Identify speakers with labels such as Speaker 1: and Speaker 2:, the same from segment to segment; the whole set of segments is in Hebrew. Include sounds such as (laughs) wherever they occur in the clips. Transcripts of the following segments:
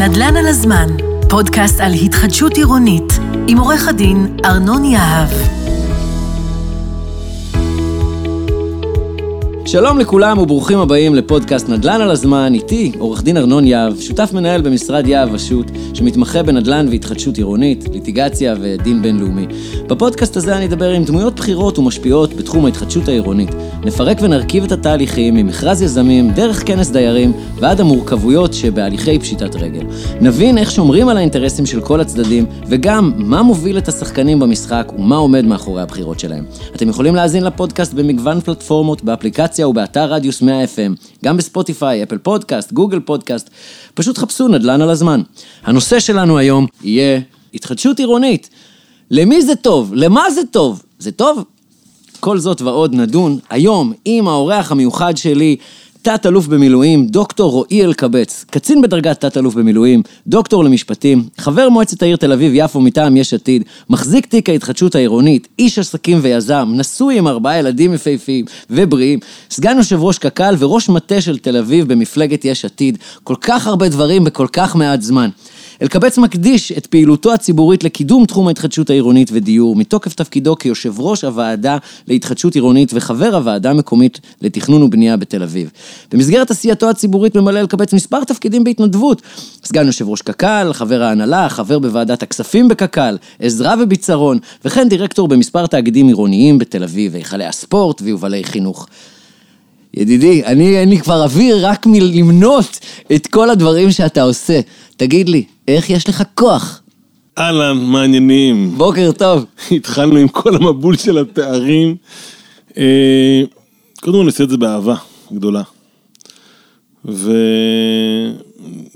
Speaker 1: נדל"ן על הזמן, פודקאסט על התחדשות עירונית, עם עורך הדין ארנון יהב.
Speaker 2: שלום לכולם וברוכים הבאים לפודקאסט נדל"ן על הזמן, איתי עורך דין ארנון יהב, שותף מנהל במשרד יהב ושות', שמתמחה בנדל"ן והתחדשות עירונית, ליטיגציה ודין בינלאומי. בפודקאסט הזה אני אדבר עם דמויות בכירות ומשפיעות בתחום ההתחדשות העירונית. נפרק ונרכיב את התהליכים ממכרז יזמים, דרך כנס דיירים ועד המורכבויות שבהליכי פשיטת רגל. נבין איך שומרים על האינטרסים של כל הצדדים, וגם מה מוביל את השחקנים במשחק ומה עומד מאחורי הבחירות שלהם. אתם יכולים להאזין לפודקאסט במגוון פלטפורמות, באפליקציה ובאתר רדיוס 100 FM, גם בספוטיפיי, אפל פודקאסט, גוגל פודקאסט. פשוט חפשו נדל"ן על הזמן. הנושא שלנו היום יהיה התחדשות עירונית. למי זה טוב? למה זה טוב? זה טוב? כל זאת ועוד נדון היום עם האורח המיוחד שלי, תת-אלוף במילואים, דוקטור רועי אלקבץ, קצין בדרגת תת-אלוף במילואים, דוקטור למשפטים, חבר מועצת העיר תל אביב-יפו מטעם יש עתיד, מחזיק תיק ההתחדשות העירונית, איש עסקים ויזם, נשוי עם ארבעה ילדים יפהפיים ובריאים, סגן יושב ראש קק"ל וראש מטה של תל אביב במפלגת יש עתיד, כל כך הרבה דברים בכל כך מעט זמן. אלקבץ מקדיש את פעילותו הציבורית לקידום תחום ההתחדשות העירונית ודיור, מתוקף תפקידו כיושב ראש הוועדה להתחדשות עירונית וחבר הוועדה המקומית לתכנון ובנייה בתל אביב. במסגרת עשייתו הציבורית ממלא אלקבץ מספר תפקידים בהתנדבות. סגן יושב ראש קק"ל, חבר ההנהלה, חבר בוועדת הכספים בקק"ל, עזרה וביצרון, וכן דירקטור במספר תאגידים עירוניים בתל אביב, היכלי הספורט ויובלי חינוך. ידידי, אני אין לי כבר אוויר רק מלמנות את כל הדברים שאתה עושה. תגיד לי, איך יש לך כוח?
Speaker 3: אהלן, מעניינים.
Speaker 2: בוקר טוב. (laughs)
Speaker 3: התחלנו עם כל המבול של התארים. אה, קודם כל נעשה את זה באהבה גדולה. ואני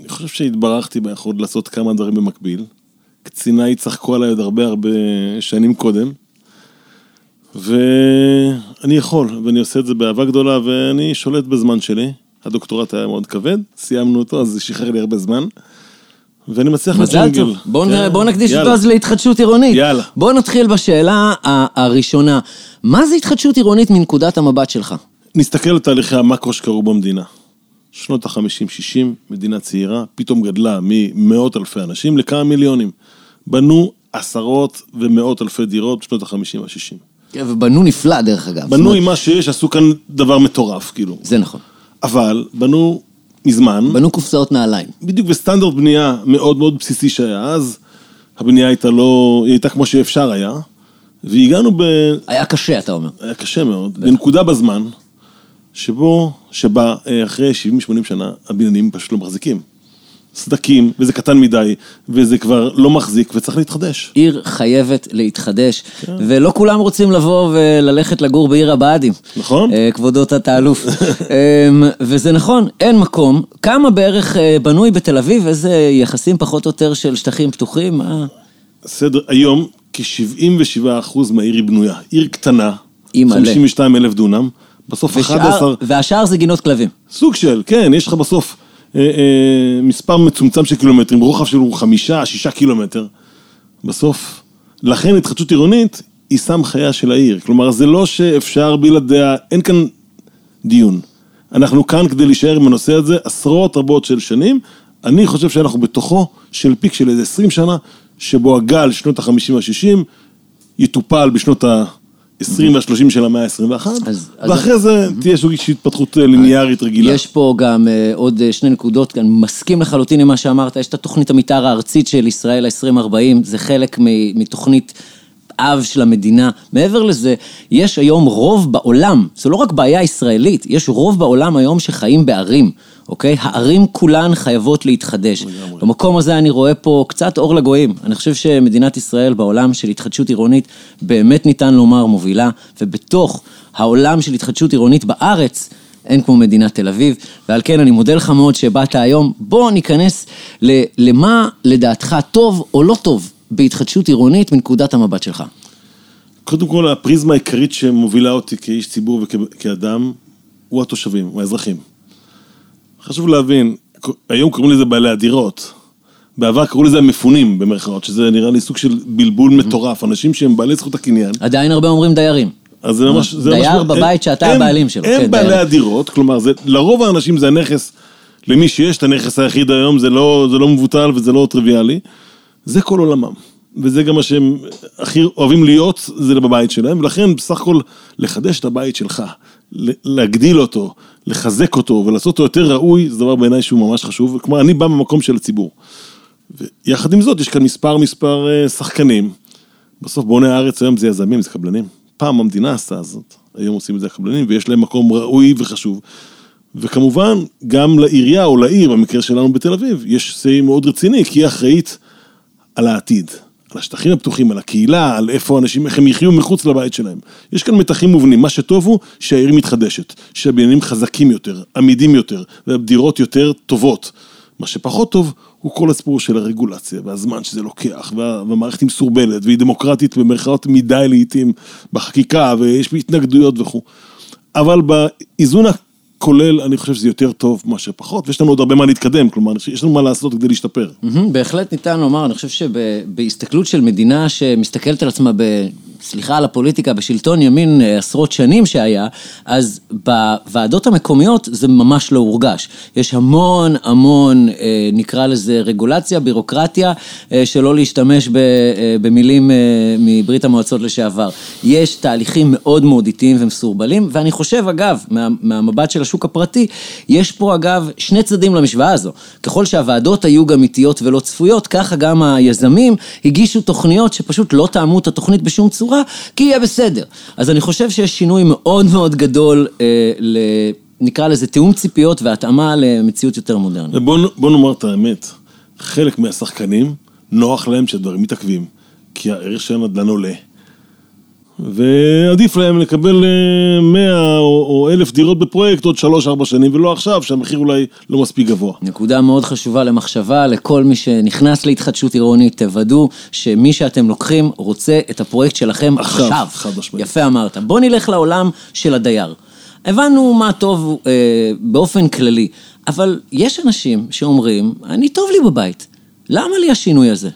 Speaker 3: חושב שהתברכתי ביכולת לעשות כמה דברים במקביל. קציניי צחקו עליי עוד הרבה הרבה שנים קודם. ואני יכול, ואני עושה את זה באהבה גדולה, ואני שולט בזמן שלי. הדוקטורט היה מאוד כבד, סיימנו אותו, אז זה שחרר לי הרבה זמן. ואני מצליח
Speaker 2: מזל
Speaker 3: לג'ונגל.
Speaker 2: טוב. בואו
Speaker 3: כן,
Speaker 2: בוא נקדיש
Speaker 3: יאללה.
Speaker 2: אותו אז להתחדשות עירונית.
Speaker 3: יאללה.
Speaker 2: בואו נתחיל בשאלה הראשונה. מה זה התחדשות עירונית מנקודת המבט שלך?
Speaker 3: נסתכל על תהליכי המקרו שקרו במדינה. שנות ה-50-60, מדינה צעירה, פתאום גדלה ממאות אלפי אנשים לכמה מיליונים. בנו עשרות ומאות אלפי דירות בשנות ה-50 וה-60.
Speaker 2: כן, ובנו נפלא דרך אגב.
Speaker 3: בנו עם מה שיש, עשו כאן דבר מטורף, כאילו.
Speaker 2: זה נכון.
Speaker 3: אבל בנו מזמן,
Speaker 2: בנו קופסאות נעליים.
Speaker 3: בדיוק בסטנדרט בנייה מאוד מאוד בסיסי שהיה אז, הבנייה הייתה לא, היא הייתה כמו שאפשר היה, והגענו ב...
Speaker 2: היה קשה, אתה אומר.
Speaker 3: היה קשה מאוד, בנקודה בזמן, שבו, שבה אה, אחרי 70-80 שנה, הבניינים פשוט לא מחזיקים. סדקים, וזה קטן מדי, וזה כבר לא מחזיק, וצריך להתחדש.
Speaker 2: עיר חייבת להתחדש,
Speaker 3: כן.
Speaker 2: ולא כולם רוצים לבוא וללכת לגור בעיר הבה"דים.
Speaker 3: נכון.
Speaker 2: אה, כבודו תת-האלוף. (laughs) אמ, וזה נכון, אין מקום. כמה בערך אה, בנוי בתל אביב? איזה יחסים פחות או יותר של שטחים פתוחים? מה?
Speaker 3: סדר, היום כ-77% מהעיר היא בנויה. עיר קטנה,
Speaker 2: אימא'לה.
Speaker 3: 52 אלף דונם, בסוף 11,
Speaker 2: ושאר- והשאר זה גינות כלבים.
Speaker 3: סוג של, כן, יש לך בסוף מספר מצומצם של קילומטרים, רוחב של חמישה, שישה קילומטר. בסוף, לכן התחדשות עירונית היא סם חייה של העיר. כלומר, זה לא שאפשר בלעדיה, אין כאן דיון. אנחנו כאן כדי להישאר עם הנושא הזה עשרות רבות של שנים. אני חושב שאנחנו בתוכו של פיק של איזה 20 שנה, שבו הגל שנות ה-50 וה-60 יטופל בשנות ה-20 וה-30 של המאה ה-21,
Speaker 2: אז- אז-
Speaker 3: ואחרי זה תהיה של התפתחות אה, ליניארית רגילה.
Speaker 2: יש פה גם אה, עוד אה, שני נקודות, אני מסכים לחלוטין עם מה שאמרת, יש את התוכנית המתאר הארצית של ישראל 2040, זה חלק מתוכנית אב של המדינה. מעבר לזה, יש היום רוב בעולם, זו לא רק בעיה ישראלית, יש רוב בעולם היום שחיים בערים, אוקיי? הערים כולן חייבות להתחדש. במקום הזה אני רואה פה קצת אור לגויים. אני חושב שמדינת ישראל בעולם של התחדשות עירונית באמת ניתן לומר מובילה, ובתוך העולם של התחדשות עירונית בארץ, אין כמו מדינת תל אביב, ועל כן אני מודה לך מאוד שבאת היום. בוא ניכנס ל- למה לדעתך טוב או לא טוב בהתחדשות עירונית מנקודת המבט שלך.
Speaker 3: קודם כל, הפריזמה העיקרית שמובילה אותי כאיש ציבור וכאדם, הוא התושבים, הוא האזרחים. חשוב להבין, היום קוראים לזה בעלי הדירות, בעבר קראו לזה המפונים במרכאות, שזה נראה לי סוג של בלבול מטורף, אנשים שהם בעלי זכות הקניין.
Speaker 2: עדיין הרבה אומרים דיירים.
Speaker 3: אז זה ממש... זה
Speaker 2: דייר
Speaker 3: ממש-
Speaker 2: בבית
Speaker 3: הם-
Speaker 2: שאתה
Speaker 3: הם-
Speaker 2: הבעלים שלו,
Speaker 3: הם
Speaker 2: כן,
Speaker 3: בעלי
Speaker 2: דייר.
Speaker 3: הדירות, כלומר, זה, לרוב האנשים זה הנכס, למי שיש את הנכס היחיד היום, זה לא, זה לא מבוטל וזה לא טריוויאלי. זה כל עולמם. וזה גם מה שהם הכי אוהבים להיות, זה בבית שלהם, ולכן בסך הכל לחדש את הבית שלך, להגדיל אותו, לחזק אותו ולעשות אותו יותר ראוי, זה דבר בעיניי שהוא ממש חשוב. כלומר, אני בא ממקום של הציבור. ויחד עם זאת, יש כאן מספר מספר אה, שחקנים. בסוף בוני הארץ היום זה יזמים, זה קבלנים. פעם המדינה עשתה זאת, היום עושים את זה הקבלנים, ויש להם מקום ראוי וחשוב. וכמובן, גם לעירייה או לעיר, במקרה שלנו בתל אביב, יש סיי מאוד רציני, כי היא אחראית על העתיד, על השטחים הפתוחים, על הקהילה, על איפה אנשים, איך הם יחיו מחוץ לבית שלהם. יש כאן מתחים מובנים, מה שטוב הוא שהעיר מתחדשת, שהבניינים חזקים יותר, עמידים יותר, והדירות יותר טובות. מה שפחות טוב הוא כל הסיפור של הרגולציה והזמן שזה לוקח, וה- והמערכת היא מסורבלת והיא דמוקרטית במרכאות מדי לעיתים בחקיקה ויש התנגדויות וכו'. אבל באיזון הכולל אני חושב שזה יותר טוב מאשר פחות, ויש לנו עוד הרבה מה להתקדם, כלומר יש לנו מה לעשות כדי להשתפר.
Speaker 2: בהחלט ניתן לומר, אני חושב שבהסתכלות של מדינה שמסתכלת על עצמה ב... סליחה על הפוליטיקה, בשלטון ימין אה, עשרות שנים שהיה, אז בוועדות המקומיות זה ממש לא הורגש. יש המון המון, אה, נקרא לזה רגולציה, בירוקרטיה, אה, שלא להשתמש במילים מברית המועצות לשעבר. יש תהליכים מאוד מאוד איטיים ומסורבלים, ואני חושב, אגב, מה, מהמבט של השוק הפרטי, יש פה אגב שני צדדים למשוואה הזו. ככל שהוועדות היו גם איטיות ולא צפויות, ככה גם היזמים הגישו תוכניות שפשוט לא תאמו את התוכנית בשום צורה, כי יהיה בסדר. אז אני חושב שיש שינוי מאוד מאוד גדול, אה, ל... נקרא לזה תיאום ציפיות והתאמה למציאות יותר מודרנית.
Speaker 3: ובוא נ- בוא נאמר את האמת, חלק מהשחקנים, נוח להם שהדברים מתעכבים, כי הערך של הנדל"ן עולה. ועדיף להם לקבל אה, 100 או או 1,000 דירות בפרויקט עוד 3-4 שנים, ולא עכשיו, שהמחיר אולי לא מספיק גבוה.
Speaker 2: נקודה מאוד חשובה למחשבה, לכל מי שנכנס להתחדשות עירונית, תוודאו שמי שאתם לוקחים רוצה את הפרויקט שלכם
Speaker 3: עכשיו,
Speaker 2: עכשיו.
Speaker 3: חד משמעית.
Speaker 2: יפה אמרת. בוא נלך לעולם של הדייר. הבנו מה טוב אה, באופן כללי, אבל יש אנשים שאומרים, אני טוב לי בבית, למה לי השינוי הזה?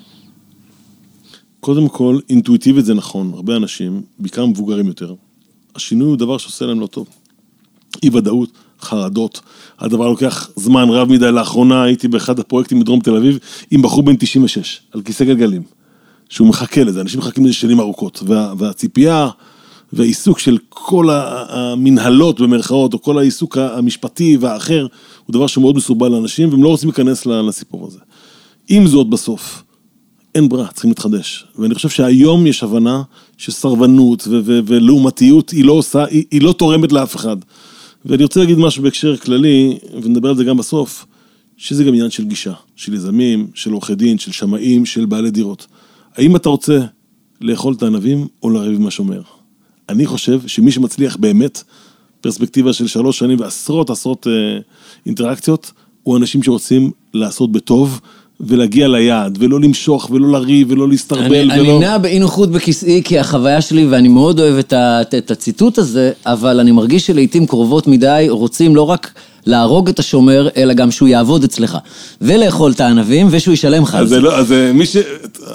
Speaker 3: קודם כל, אינטואיטיבית זה נכון, הרבה אנשים, בעיקר מבוגרים יותר, השינוי הוא דבר שעושה להם לא טוב. אי ודאות, חרדות, הדבר לוקח זמן רב מדי. לאחרונה הייתי באחד הפרויקטים בדרום תל אביב עם בחור בן 96, על כיסא גלגלים, שהוא מחכה לזה, אנשים מחכים לזה שנים ארוכות, וה, והציפייה והעיסוק של כל המנהלות במרכאות, או כל העיסוק המשפטי והאחר, הוא דבר שהוא מאוד מסורבל לאנשים, והם לא רוצים להיכנס לסיפור הזה. עם זאת, בסוף, אין ברירה, צריכים להתחדש. ואני חושב שהיום יש הבנה שסרבנות ו- ו- ולעומתיות היא לא עושה, היא, היא לא תורמת לאף אחד. ואני רוצה להגיד משהו בהקשר כללי, ונדבר על זה גם בסוף, שזה גם עניין של גישה, של יזמים, של עורכי דין, של שמאים, של בעלי דירות. האם אתה רוצה לאכול את הענבים או לריב עם השומר? אני חושב שמי שמצליח באמת, פרספקטיבה של שלוש שנים ועשרות עשרות אה, אינטראקציות, הוא אנשים שרוצים לעשות בטוב ולהגיע ליעד, ולא למשוך, ולא לריב, ולא להסתרבל,
Speaker 2: אני,
Speaker 3: ולא...
Speaker 2: אני נע באי נוחות בכיסאי כי החוויה שלי, ואני מאוד אוהב את, ה, את- את הציטוט הזה, אבל אני מרגיש שלעיתים קרובות מדי רוצים לא רק להרוג את השומר, אלא גם שהוא יעבוד אצלך. ולאכול את הענבים, ושהוא ישלם לך על
Speaker 3: אז
Speaker 2: זה.
Speaker 3: לא, אז מי ש...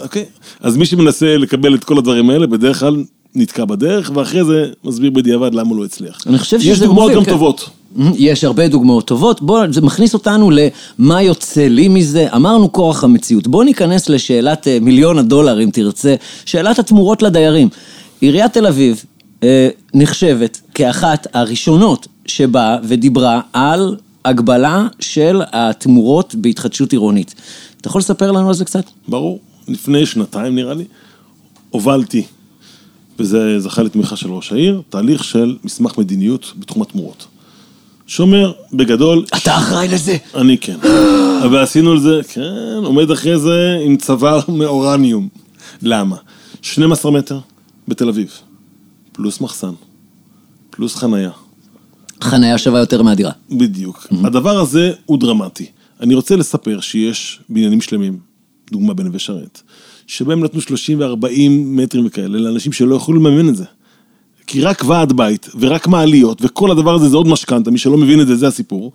Speaker 3: אוקיי. אז מי שמנסה לקבל את כל הדברים האלה, בדרך כלל נתקע בדרך, ואחרי זה מסביר בדיעבד למה הוא לא הצליח.
Speaker 2: אני חושב
Speaker 3: יש
Speaker 2: שזה
Speaker 3: דוגמאות
Speaker 2: מוביל,
Speaker 3: גם
Speaker 2: כן.
Speaker 3: טובות.
Speaker 2: יש הרבה דוגמאות טובות, בוא, זה מכניס אותנו למה יוצא לי מזה. אמרנו כורח המציאות. בוא ניכנס לשאלת אה, מיליון הדולר, אם תרצה, שאלת התמורות לדיירים. עיריית תל אביב אה, נחשבת כאחת הראשונות שבאה ודיברה על הגבלה של התמורות בהתחדשות עירונית. אתה יכול לספר לנו על זה קצת?
Speaker 3: ברור. לפני שנתיים נראה לי, הובלתי, וזה זכה לתמיכה של ראש העיר, תהליך של מסמך מדיניות בתחום התמורות. שאומר, בגדול,
Speaker 2: אתה אחראי לזה.
Speaker 3: אני כן. אבל עשינו על זה, כן, עומד אחרי זה עם צוואר מאורניום. למה? 12 מטר בתל אביב, פלוס מחסן, פלוס חנייה.
Speaker 2: חניה שווה יותר מהדירה.
Speaker 3: בדיוק. הדבר הזה הוא דרמטי. אני רוצה לספר שיש בניינים שלמים, דוגמה בנווה שרת, שבהם נתנו 30 ו-40 מטרים וכאלה לאנשים שלא יכלו לממן את זה. כי רק ועד בית ורק מעליות וכל הדבר הזה זה עוד משכנתה, מי שלא מבין את זה, זה הסיפור.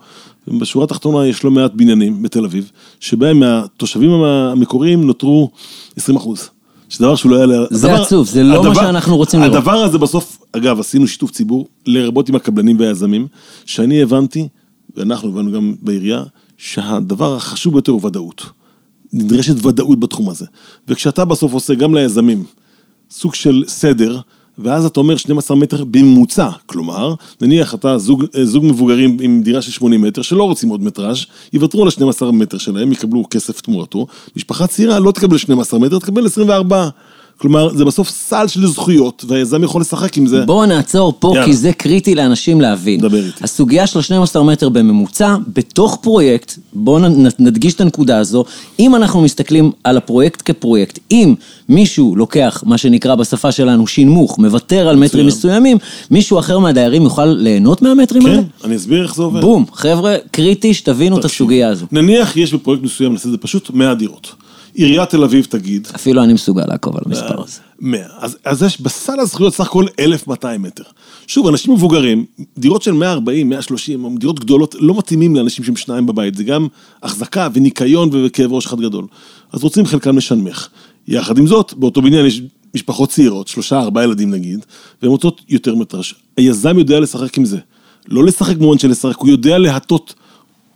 Speaker 3: בשורה התחתונה יש לא מעט בניינים בתל אביב, שבהם מהתושבים המקוריים נותרו 20 אחוז. שזה דבר שהוא לא יעלה...
Speaker 2: זה
Speaker 3: הדבר-
Speaker 2: עצוב, זה לא מה שאנחנו רוצים לראות.
Speaker 3: הדבר הזה בסוף, אגב, עשינו שיתוף ציבור, לרבות עם הקבלנים והיזמים, שאני הבנתי, ואנחנו הבנו גם בעירייה, שהדבר החשוב ביותר הוא ודאות. נדרשת ודאות בתחום הזה. וכשאתה בסוף עושה גם ליזמים סוג של סדר, ואז אתה אומר 12 מטר בממוצע, כלומר, נניח אתה זוג, אה, זוג מבוגרים עם דירה של 80 מטר, שלא רוצים עוד מטראז', יוותרו על ה-12 מטר שלהם, יקבלו כסף תמורתו, משפחה צעירה לא תקבל 12 מטר, תקבל 24. כלומר, זה בסוף סל של זכויות, והיזם יכול לשחק עם זה.
Speaker 2: בואו נעצור פה,
Speaker 3: יאללה.
Speaker 2: כי זה קריטי לאנשים להבין.
Speaker 3: דבר איתי.
Speaker 2: הסוגיה של ה-12 מטר בממוצע, בתוך פרויקט, בואו נדגיש את הנקודה הזו, אם אנחנו מסתכלים על הפרויקט כפרויקט, אם מישהו לוקח, מה שנקרא בשפה שלנו, שינמוך, מוותר על מטרים מסוימים, מישהו אחר מהדיירים יוכל ליהנות מהמטרים האלה?
Speaker 3: כן, אני אסביר איך זה עובד.
Speaker 2: בום, חבר'ה, קריטי שתבינו את. הסוגיה הזו.
Speaker 3: נניח יש בפרויקט מסוים, נעשה את זה פשוט 100 דירות. עיריית תל אביב תגיד,
Speaker 2: אפילו אני מסוגל לעקוב על המספר הזה.
Speaker 3: 100. אז, אז יש בסל הזכויות סך הכל 1,200 מטר. שוב, אנשים מבוגרים, דירות של 140, 130, דירות גדולות, לא מתאימים לאנשים שהם שניים בבית. זה גם החזקה וניקיון וכאב ראש אחד גדול. אז רוצים חלקם לשנמך. יחד עם זאת, באותו בניין יש משפחות צעירות, שלושה, ארבעה ילדים נגיד, והן רוצות יותר מטראז'. היזם יודע לשחק עם זה. לא לשחק במובן של לשחק, הוא יודע להטות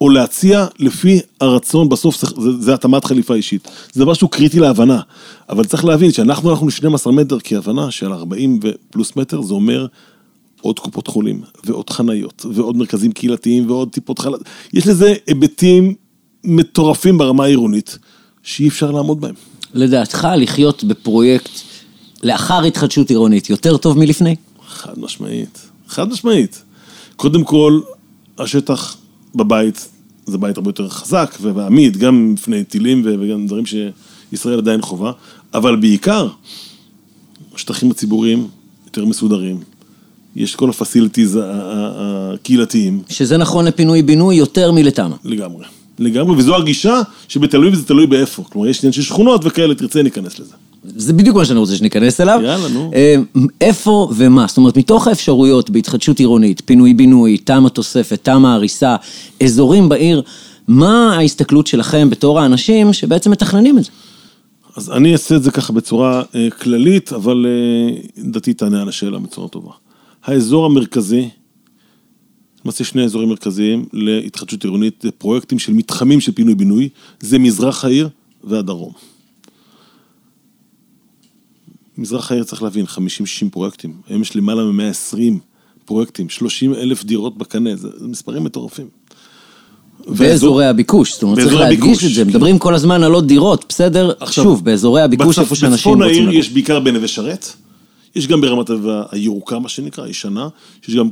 Speaker 3: או להציע לפי הרצון, בסוף זה, זה, זה התאמת חליפה אישית. זה דבר שהוא קריטי להבנה. אבל צריך להבין שאנחנו הלכנו ל-12 מטר כהבנה שעל 40 ופלוס מטר זה אומר עוד קופות חולים, ועוד חניות, ועוד מרכזים קהילתיים, ועוד טיפות חלב. יש לזה היבטים מטורפים ברמה העירונית, שאי אפשר לעמוד בהם.
Speaker 2: לדעתך, לחיות בפרויקט לאחר התחדשות עירונית יותר טוב מלפני?
Speaker 3: חד משמעית, חד משמעית. קודם כל, השטח בבית זה בית הרבה יותר חזק ועמיד, גם מפני טילים וגם דברים שישראל עדיין חובה, אבל בעיקר, השטחים הציבוריים יותר מסודרים. יש כל הפסיליטיז הקהילתיים
Speaker 2: שזה נכון לפינוי-בינוי יותר מלתמ"א.
Speaker 3: לגמרי. לגמרי, וזו הגישה שבתל אביב זה תלוי באיפה. כלומר, יש עניין של שכונות וכאלה, תרצה, ניכנס לזה.
Speaker 2: זה בדיוק מה שאני רוצה שניכנס אליו.
Speaker 3: יאללה, נו.
Speaker 2: אה, איפה ומה? זאת אומרת, מתוך האפשרויות בהתחדשות עירונית, פינוי-בינוי, תמ"א תוספת, תמ"א הריסה, אזורים בעיר, מה ההסתכלות שלכם בתור האנשים שבעצם מתכננים את זה?
Speaker 3: אז אני אעשה את זה ככה בצורה אה, כללית, אבל אה, לדעתי תענה על השאלה בצורה טובה. האזור המרכזי, למעשה שני אזורים מרכזיים להתחדשות עירונית, פרויקטים של מתחמים של פינוי-בינוי, זה מזרח העיר והדרום. מזרח העיר צריך להבין, 50-60 פרויקטים, היום יש למעלה מ-120 פרויקטים, 30 אלף דירות בקנה, זה, זה מספרים מטורפים.
Speaker 2: באזורי הביקוש, זאת אומרת, צריך להדגיש את זה. מדברים כל הזמן על עוד דירות, בסדר?
Speaker 3: עכשיו,
Speaker 2: שוב, באזורי הביקוש, איפה שאנשים
Speaker 3: בצפון
Speaker 2: רוצים
Speaker 3: העיר
Speaker 2: לגור.
Speaker 3: יש בעיקר בנווה שרת, יש גם ברמת הירוקה, מה שנקרא, ישנה, שיש גם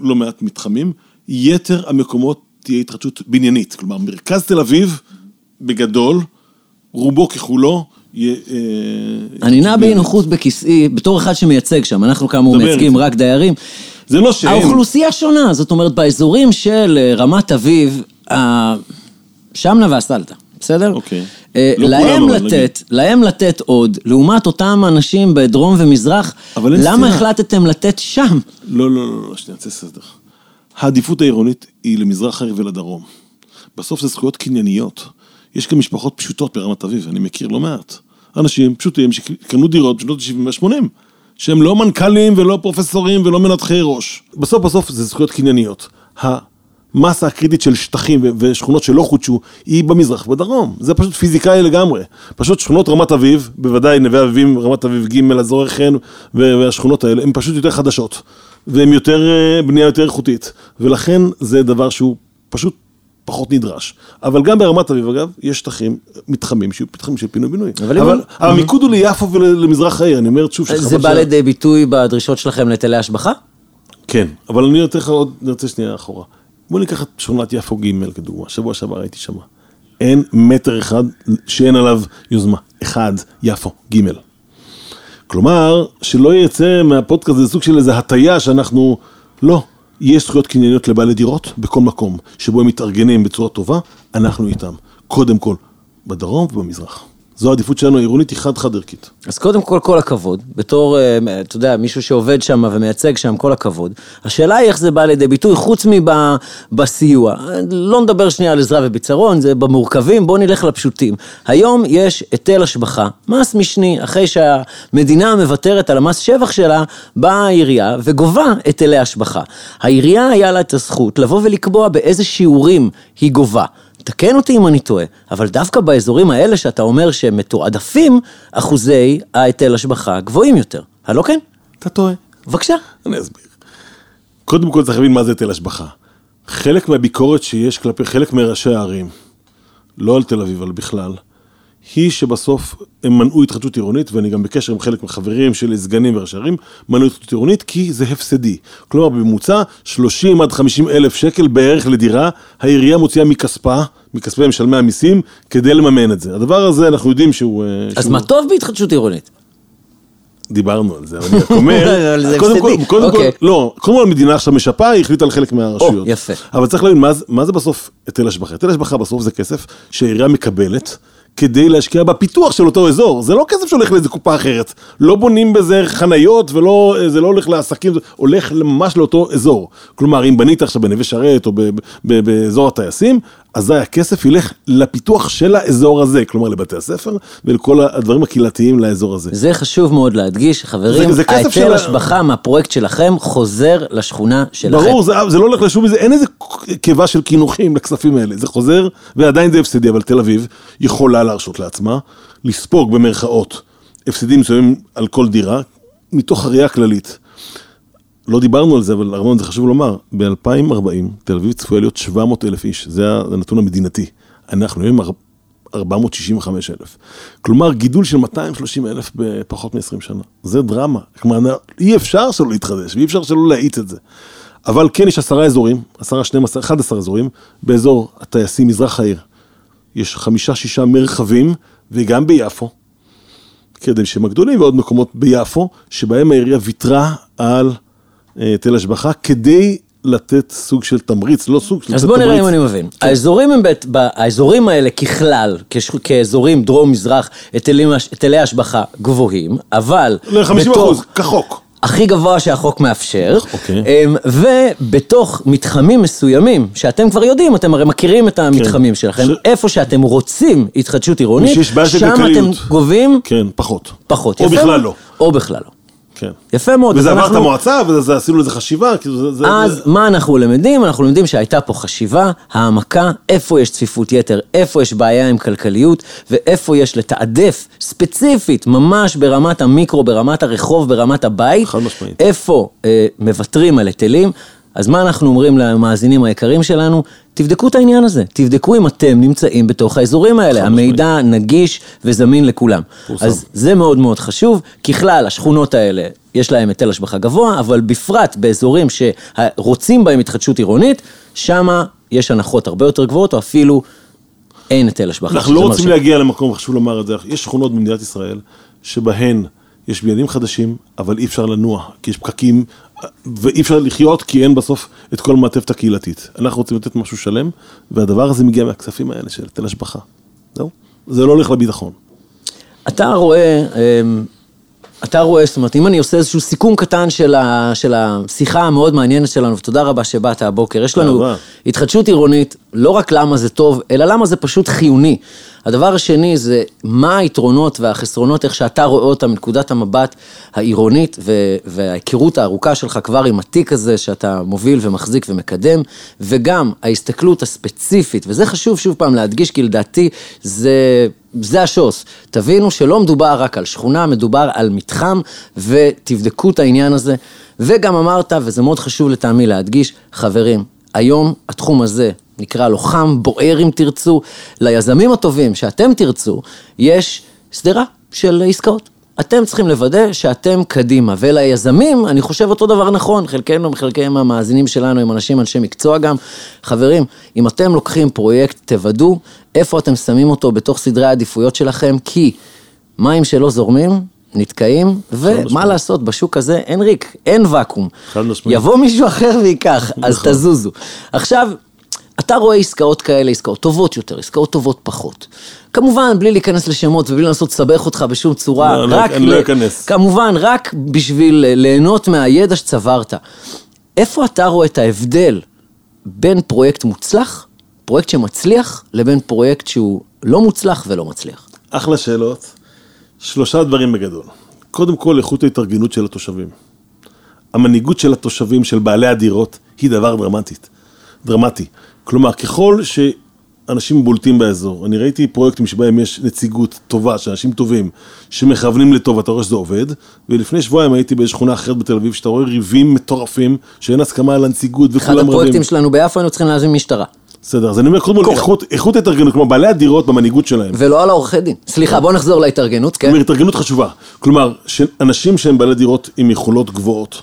Speaker 3: לא מעט מתחמים. יתר המקומות תהיה התחדשות בניינית. כלומר, מרכז תל אביב, בגדול, רובו ככולו,
Speaker 2: אני נע באי נוחות בכיסאי, בתור אחד שמייצג שם, אנחנו כאמור מייצגים. רק דיירים.
Speaker 3: זה לא שהם...
Speaker 2: האוכלוסייה שונה, זאת אומרת, באזורים של אה, רמת אביב, שמנה והסלטה, בסדר?
Speaker 3: אוקיי.
Speaker 2: אה,
Speaker 3: לא
Speaker 2: להם לתת, להם לתת עוד, לעומת אותם אנשים בדרום ומזרח, למה. החלטתם לתת שם?
Speaker 3: לא, לא, לא, לא, שנייה, תעשה סדר. העדיפות העירונית היא למזרח העיר ולדרום. בסוף זה זכויות קנייניות. יש גם משפחות פשוטות ברמת אביב, אני מכיר לא מעט. אנשים פשוטים שקנו דירות בשנות ה-70 וה-80, שהם לא מנכ"לים ולא פרופסורים ולא מנתחי ראש. בסוף בסוף זה זכויות קנייניות. המסה הקריטית של שטחים ושכונות שלא חודשו היא במזרח ובדרום. זה פשוט פיזיקאי לגמרי. פשוט שכונות רמת אביב, בוודאי נווה אביבים, רמת אביב ג', אזורי חן והשכונות האלה, הן פשוט יותר חדשות. והן יותר, אה, בנייה יותר איכותית. ולכן זה דבר שהוא פשוט פחות נדרש. אבל גם ברמת אביב, אגב, יש שטחים, מתחמים שיהיו מתחמים של פינוי-בינוי.
Speaker 2: אבל
Speaker 3: אבל,
Speaker 2: אם-
Speaker 3: המיקוד הוא ליפו ולמזרח העיר, אני אומר שוב שחבל
Speaker 2: זה בא לידי ביטוי בדרישות שלכם להיטלי השבחה?
Speaker 3: כן, אבל אני נותן לך עוד, אני רוצה שנייה אחורה. בוא ניקח את שכונת יפו ג' כדוגמה, שבוע שעבר הייתי שם. אין מטר אחד שאין עליו יוזמה. אחד, יפו ג'. כלומר, שלא יצא מהפודקאסט הזה סוג של איזה הטיה שאנחנו... לא. יש זכויות קנייניות לבעלי דירות בכל מקום שבו הם מתארגנים בצורה טובה, אנחנו איתם. קודם כל, בדרום ובמזרח. זו העדיפות שלנו העירונית, היא חד-חד ערכית.
Speaker 2: אז קודם כל, כל הכבוד. בתור, אה, אתה יודע, מישהו שעובד שם ומייצג שם, כל הכבוד. השאלה היא איך זה בא לידי ביטוי, חוץ מבסיוע. לא נדבר שנייה על עזרה וביצרון, זה במורכבים, בואו נלך לפשוטים. היום יש היטל השבחה, מס משני, אחרי שהמדינה מוותרת על המס שבח שלה, באה העירייה וגובה היטלי השבחה. העירייה היה לה את הזכות לבוא ולקבוע באיזה שיעורים היא גובה. תקן אותי אם אני טועה, אבל דווקא באזורים האלה שאתה אומר שהם מתועדפים, אחוזי ההיטל השבחה גבוהים יותר. הלא כן?
Speaker 3: אתה טועה.
Speaker 2: בבקשה.
Speaker 3: אני אסביר. קודם כל צריך להבין מה זה היטל השבחה. חלק מהביקורת שיש כלפי חלק מראשי הערים, לא על תל אביב, אבל בכלל, היא שבסוף הם מנעו התחדשות עירונית, ואני גם בקשר עם חלק מחברים שלי, סגנים וראשי ערים, מנעו התחדשות עירונית כי זה הפסדי. כלומר, בממוצע 30 עד 50 אלף שקל בערך לדירה, העירייה מוציאה מכספה, מכספי משלמי המיסים, כדי לממן את זה. הדבר הזה, אנחנו יודעים שהוא... אה,
Speaker 2: אז
Speaker 3: שהוא-
Speaker 2: מה טוב בהתחדשות עירונית?
Speaker 3: דיברנו על זה, אבל אני רק אומר, (laughs)
Speaker 2: אבל זה
Speaker 3: קודם כל. קודם כל,
Speaker 2: אוקיי.
Speaker 3: לא, קודם כל המדינה עכשיו משפה, היא החליטה על חלק מהרשויות.
Speaker 2: יפה.
Speaker 3: אבל צריך להבין, מה זה בסוף היטל השבחה? היטל השבחה בסוף זה כסף שהעירייה מקבלת. כדי להשקיע בפיתוח של אותו אזור, זה לא כסף שהולך לאיזה קופה אחרת, לא בונים בזה חניות ולא, זה לא הולך לעסקים, זה הולך ממש לאותו אזור. כלומר, אם בנית עכשיו בנווה שרת או באזור הטייסים, אזי הכסף ילך לפיתוח של האזור הזה, כלומר לבתי הספר ולכל הדברים הקהילתיים לאזור הזה.
Speaker 2: זה חשוב מאוד להדגיש, חברים, ההיטל השבחה מהפרויקט שלכם חוזר לשכונה שלכם.
Speaker 3: ברור, זה, זה לא הולך לשום, זה, אין איזה קיבה של קינוחים לכספים האלה, זה חוזר, ועדיין זה הפסדי, אבל תל אביב יכולה להרשות לעצמה לספוג במרכאות הפסדים מסוימים על כל דירה, מתוך הראייה הכללית. לא דיברנו על זה, אבל ארמון, זה חשוב לומר, ב-2040 תל אביב צפויה להיות 700 אלף איש, זה הנתון המדינתי. אנחנו היום 465 אלף. כלומר, גידול של 230 אלף בפחות מ-20 שנה. זה דרמה. כלומר, אי אפשר שלא להתחדש, ואי אפשר שלא להאיץ את זה. אבל כן יש עשרה אזורים, עשרה, 12, 11 אזורים, באזור הטייסים, מזרח העיר. יש חמישה, שישה מרחבים, וגם ביפו, כדי שהם הגדולים, ועוד מקומות ביפו, שבהם העירייה ויתרה על היטל השבחה, כדי לתת סוג של תמריץ, לא סוג של
Speaker 2: אז
Speaker 3: לתת
Speaker 2: בוא נראה
Speaker 3: תמריץ.
Speaker 2: אם אני מבין. האזורים הם, בית- האזורים האלה ככלל, כש- כאזורים דרום-מזרח, היטלי השבחה גבוהים, אבל
Speaker 3: ל-50
Speaker 2: בתוך-
Speaker 3: אחוז, כחוק.
Speaker 2: הכי גבוה שהחוק מאפשר,
Speaker 3: אוקיי.
Speaker 2: אמ, ובתוך מתחמים מסוימים, שאתם כבר יודעים, אתם הרי מכירים את המתחמים שלכם,
Speaker 3: ש-
Speaker 2: איפה שאתם רוצים התחדשות עירונית, שם אתם. גובים
Speaker 3: כן, פחות.
Speaker 2: פחות.
Speaker 3: או
Speaker 2: יפה
Speaker 3: בכלל
Speaker 2: מאוד.
Speaker 3: לא.
Speaker 2: או בכלל לא.
Speaker 3: כן.
Speaker 2: יפה מאוד.
Speaker 3: וזה עבר את
Speaker 2: אנחנו-
Speaker 3: המועצה, ועשינו לזה חשיבה, כאילו זה... זה-
Speaker 2: אז
Speaker 3: זה-
Speaker 2: מה אנחנו למדים? אנחנו למדים שהייתה פה חשיבה, העמקה, איפה יש צפיפות יתר, איפה יש בעיה עם כלכליות, ואיפה יש לתעדף ספציפית, ממש ברמת המיקרו, ברמת הרחוב, ברמת הבית,
Speaker 3: חד משמעית.
Speaker 2: איפה אה, מוותרים על היטלים. אז מה אנחנו אומרים למאזינים היקרים שלנו? תבדקו את העניין הזה, תבדקו אם אתם נמצאים בתוך האזורים האלה, המידע נגיש וזמין לכולם. אז זה מאוד מאוד חשוב. ככלל, השכונות האלה, יש להם היטל השבחה גבוה, אבל בפרט באזורים שרוצים בהם התחדשות עירונית, שם יש הנחות הרבה יותר גבוהות, או אפילו אין היטל השבחה.
Speaker 3: אנחנו לא רוצים
Speaker 2: מרשים.
Speaker 3: להגיע למקום, חשוב לומר את זה, יש שכונות במדינת ישראל שבהן יש בניינים חדשים, אבל אי אפשר לנוע, כי יש פקקים, ואי אפשר לחיות כי אין בסוף את כל המעטפת הקהילתית. אנחנו רוצים לתת משהו שלם, והדבר הזה מגיע מהכספים האלה של היטל השבחה. זהו. זה לא הולך לביטחון.
Speaker 2: אתה רואה, אמ, אתה רואה, זאת אומרת, אם אני עושה איזשהו סיכום קטן של, ה, של השיחה המאוד מעניינת שלנו, ותודה רבה שבאת הבוקר, יש לנו. התחדשות עירונית, לא רק למה זה טוב, אלא למה זה פשוט חיוני. הדבר השני זה מה היתרונות והחסרונות, איך שאתה רואה אותם מנקודת המבט העירונית, וההיכרות הארוכה שלך כבר עם התיק הזה שאתה מוביל ומחזיק ומקדם, וגם ההסתכלות הספציפית, וזה חשוב שוב פעם להדגיש, כי לדעתי זה... זה השוס. תבינו שלא מדובר רק על שכונה, מדובר על מתחם, ותבדקו את העניין הזה. וגם אמרת, וזה מאוד חשוב לטעמי להדגיש, חברים, היום התחום הזה נקרא לו חם, בוער אם תרצו, ליזמים הטובים שאתם תרצו, יש שדרה של עסקאות. אתם צריכים לוודא שאתם קדימה, וליזמים, אני חושב אותו דבר נכון, חלקנו, חלקם המאזינים שלנו הם אנשים, אנשי מקצוע גם. חברים, אם אתם לוקחים פרויקט, תוודאו איפה אתם שמים אותו בתוך סדרי העדיפויות שלכם, כי מים שלא זורמים, נתקעים, ומה. לעשות, בשוק הזה אין ריק, אין ואקום. יבוא מישהו אחר וייקח, אז
Speaker 3: נכון.
Speaker 2: תזוזו. עכשיו, אתה רואה עסקאות כאלה, עסקאות טובות יותר, עסקאות טובות פחות. כמובן, בלי להיכנס לשמות ובלי לנסות לסבך אותך בשום צורה,
Speaker 3: לא, לא,
Speaker 2: רק...
Speaker 3: אני לא אכנס.
Speaker 2: כמובן, רק בשביל ליהנות מהידע שצברת. איפה אתה רואה את ההבדל בין פרויקט מוצלח, פרויקט שמצליח, לבין פרויקט שהוא לא מוצלח ולא מצליח?
Speaker 3: אחלה שאלות. שלושה דברים בגדול. קודם כל, איכות ההתארגנות של התושבים. המנהיגות של התושבים, של בעלי הדירות, היא דבר דרמטית. דרמטי. כלומר, ככל שאנשים בולטים באזור, אני ראיתי פרויקטים שבהם יש נציגות טובה, של אנשים טובים, שמכוונים לטוב, אתה רואה שזה עובד, ולפני שבועיים הייתי בשכונה אחרת בתל אביב, שאתה רואה ריבים מטורפים, שאין הסכמה על הנציגות
Speaker 2: אחד
Speaker 3: וכולם רבים.
Speaker 2: הפרויקטים שלנו ביפו היינו צריכים להזמין משטרה.
Speaker 3: בסדר, אז אני אומר, קודם כל, איכות, איכות ההתארגנות, כלומר, בעלי הדירות במנהיגות שלהם.
Speaker 2: ולא על העורכי דין. סליחה, בוא נחזור להתארגנות, כן?
Speaker 3: כלומר, התארגנות חשובה. כלומר, שאנשים שהם בעלי דירות עם יכולות גבוהות,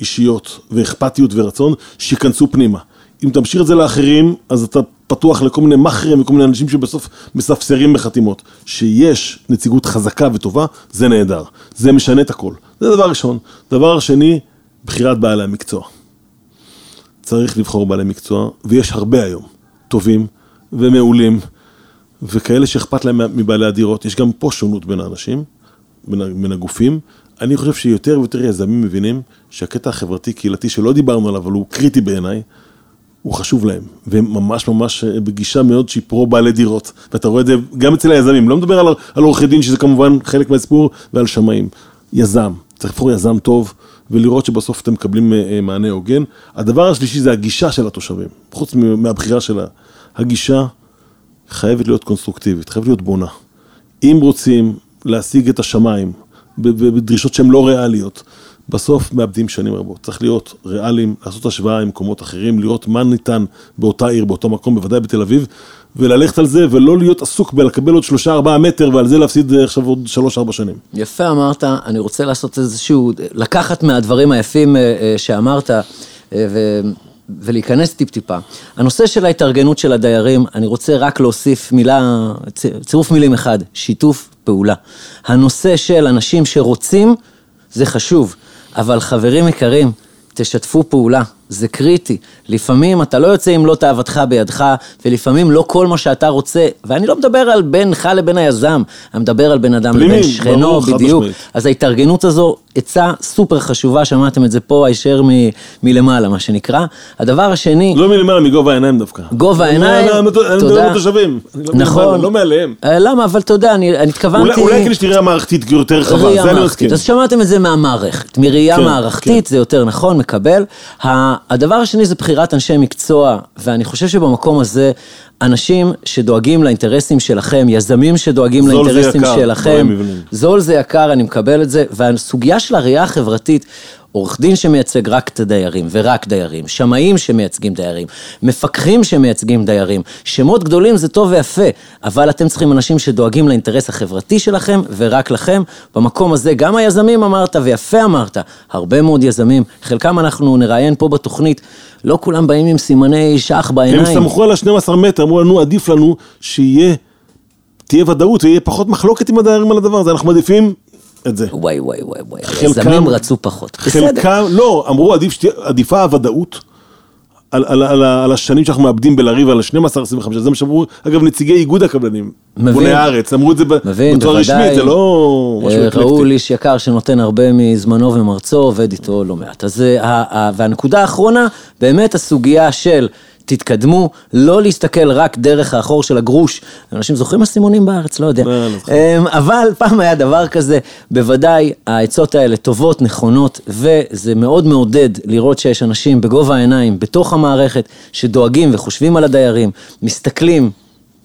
Speaker 3: אישיות, ואכפתיות ורצון, שייכנסו פנימה. אם תמשיך את זה לאחרים, אז אתה פתוח לכל מיני מאכערים וכל מיני אנשים שבסוף מספסרים בחתימות. שיש נציגות חזקה וטובה, זה נהדר. זה משנה את הכל. זה דבר ראשון. דבר שני, בחירת בעלי המקצוע. צריך לבחור בעלי מקצוע, ויש הרבה היום, טובים ומעולים, וכאלה שאכפת להם מבעלי הדירות. יש גם פה שונות בין האנשים, בין הגופים. אני חושב שיותר ויותר יזמים מבינים שהקטע החברתי-קהילתי, שלא דיברנו עליו, אבל הוא קריטי בעיניי, הוא חשוב להם, והם ממש ממש אה, בגישה מאוד שהיא פרו בעלי דירות, ואתה רואה את זה גם אצל היזמים, לא מדבר על, על עורכי דין שזה כמובן חלק מהסיפור, ועל שמאים, יזם, צריך לבחור יזם טוב, ולראות שבסוף אתם מקבלים אה, אה, מענה הוגן. הדבר השלישי זה הגישה של התושבים, חוץ מהבחירה שלה, הגישה חייבת להיות קונסטרוקטיבית, חייבת להיות בונה. אם רוצים להשיג את השמיים בדרישות שהן לא ריאליות, בסוף מאבדים שנים רבות. צריך להיות ריאליים, לעשות השוואה עם מקומות אחרים, לראות מה ניתן באותה עיר, באותו מקום, בוודאי בתל אביב, וללכת על זה, ולא להיות עסוק בלקבל עוד שלושה ארבעה מטר, ועל זה להפסיד אה, עכשיו עוד שלוש ארבע שנים.
Speaker 2: יפה אמרת, אני רוצה לעשות איזשהו, לקחת מהדברים היפים אה, אה, שאמרת ו, ולהיכנס טיפ-טיפה. הנושא של ההתארגנות של הדיירים, אני רוצה רק להוסיף מילה, צירוף מילים אחד, שיתוף פעולה. הנושא של אנשים שרוצים, זה חשוב, אבל חברים יקרים, תשתפו פעולה, זה קריטי. לפעמים אתה לא יוצא עם לא תאוותך בידך, ולפעמים לא כל מה שאתה רוצה, ואני לא מדבר על בינך לבין היזם, אני מדבר על בין אדם
Speaker 3: פנימי,
Speaker 2: לבין שכנו,
Speaker 3: ברור,
Speaker 2: בדיוק.
Speaker 3: משמעית.
Speaker 2: אז ההתארגנות הזו, עצה סופר חשובה, שמעתם את זה פה הישר מ- מלמעלה, מה שנקרא. הדבר השני,
Speaker 3: לא מלמעלה, מגובה העיניים דווקא.
Speaker 2: גובה העיניים,
Speaker 3: אני מדבר
Speaker 2: תודה.
Speaker 3: על התושבים. לא
Speaker 2: נכון.
Speaker 3: לא מעליהם.
Speaker 2: אה, למה? אבל אתה יודע, אני אני התכוונתי...
Speaker 3: אולי כדי שתראה מערכתית יותר רחבה, זה אני. מסכים.
Speaker 2: אז שמעתם את זה מהמערכת. מראייה
Speaker 3: כן,
Speaker 2: מערכתית
Speaker 3: כן.
Speaker 2: זה יותר נכון, מקבל. הדבר השני זה בחירת אנשי מקצוע, ואני חושב שבמקום הזה, אנשים שדואגים לאינטרסים שלכם, יזמים שדואגים לאינטרסים
Speaker 3: יקר,
Speaker 2: שלכם. זול זה יקר, אני מקבל את זה, והסוגיה של הראייה החברתית, עורך דין שמייצג רק את הדיירים, ורק דיירים, שמאים שמייצגים דיירים, מפקחים שמייצגים דיירים, שמות גדולים זה טוב ויפה, אבל אתם צריכים אנשים שדואגים לאינטרס החברתי שלכם, ורק לכם. במקום הזה, גם היזמים אמרת, ויפה אמרת, הרבה מאוד יזמים, חלקם אנחנו נראיין פה בתוכנית, לא כולם באים עם סימני שח
Speaker 3: הם
Speaker 2: בעיניים.
Speaker 3: סמכו על ה-12 מטר, אמרו לנו, עדיף לנו שיהיה, תהיה ודאות ויהיה פחות מחלוקת עם הדיירים על הדבר הזה, אנחנו מעדיפים את זה.
Speaker 2: וואי וואי וואי וואי, היזמים רצו פחות. בסדר.
Speaker 3: חלקם, לא, אמרו עדיף שתהיה, עדיפה הוודאות. על, על, על, על השנים שאנחנו מאבדים בלריב על ה-12-25, זה מה שאמרו, אגב, נציגי איגוד הקבלנים,
Speaker 2: מבין.
Speaker 3: בוני הארץ, אמרו את זה
Speaker 2: מבין,
Speaker 3: בצורה. רשמית, זה לא משהו
Speaker 2: אה,
Speaker 3: אקלקטי.
Speaker 2: ראול איש יקר שנותן הרבה מזמנו ומרצו, עובד איתו לא מעט. אז אה, ה- ה- והנקודה האחרונה, באמת הסוגיה של תתקדמו, לא להסתכל רק דרך האחור של הגרוש. אנשים זוכרים אסימונים בארץ? לא יודע.
Speaker 3: לא.
Speaker 2: אמ, אבל פעם היה דבר כזה, בוודאי העצות האלה טובות, נכונות, וזה מאוד מעודד לראות שיש אנשים בגובה העיניים, בתוך המערכת, שדואגים וחושבים על הדיירים, מסתכלים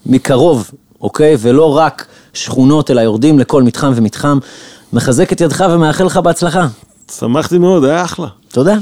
Speaker 2: מקרוב, אוקיי? ולא רק שכונות, אלא יורדים לכל מתחם ומתחם. מחזק את ידך ומאחל לך בהצלחה.
Speaker 3: שמחתי מאוד, היה אחלה.
Speaker 2: תודה.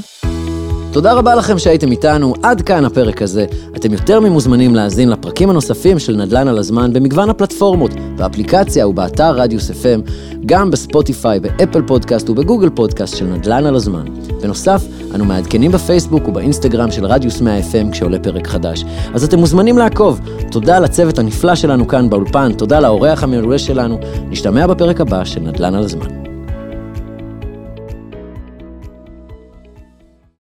Speaker 2: תודה רבה לכם שהייתם איתנו, עד כאן הפרק הזה. אתם יותר ממוזמנים להאזין לפרקים הנוספים של נדל"ן על הזמן במגוון הפלטפורמות, באפליקציה ובאתר רדיוס FM, גם בספוטיפיי, באפל פודקאסט ובגוגל פודקאסט של נדל"ן על הזמן. בנוסף, אנו מעדכנים בפייסבוק ובאינסטגרם של רדיוס 100 FM כשעולה פרק חדש. אז אתם מוזמנים לעקוב. תודה לצוות הנפלא שלנו כאן באולפן, תודה לאורח המעולה שלנו. נשתמע בפרק הבא של נדל"ן על הזמן.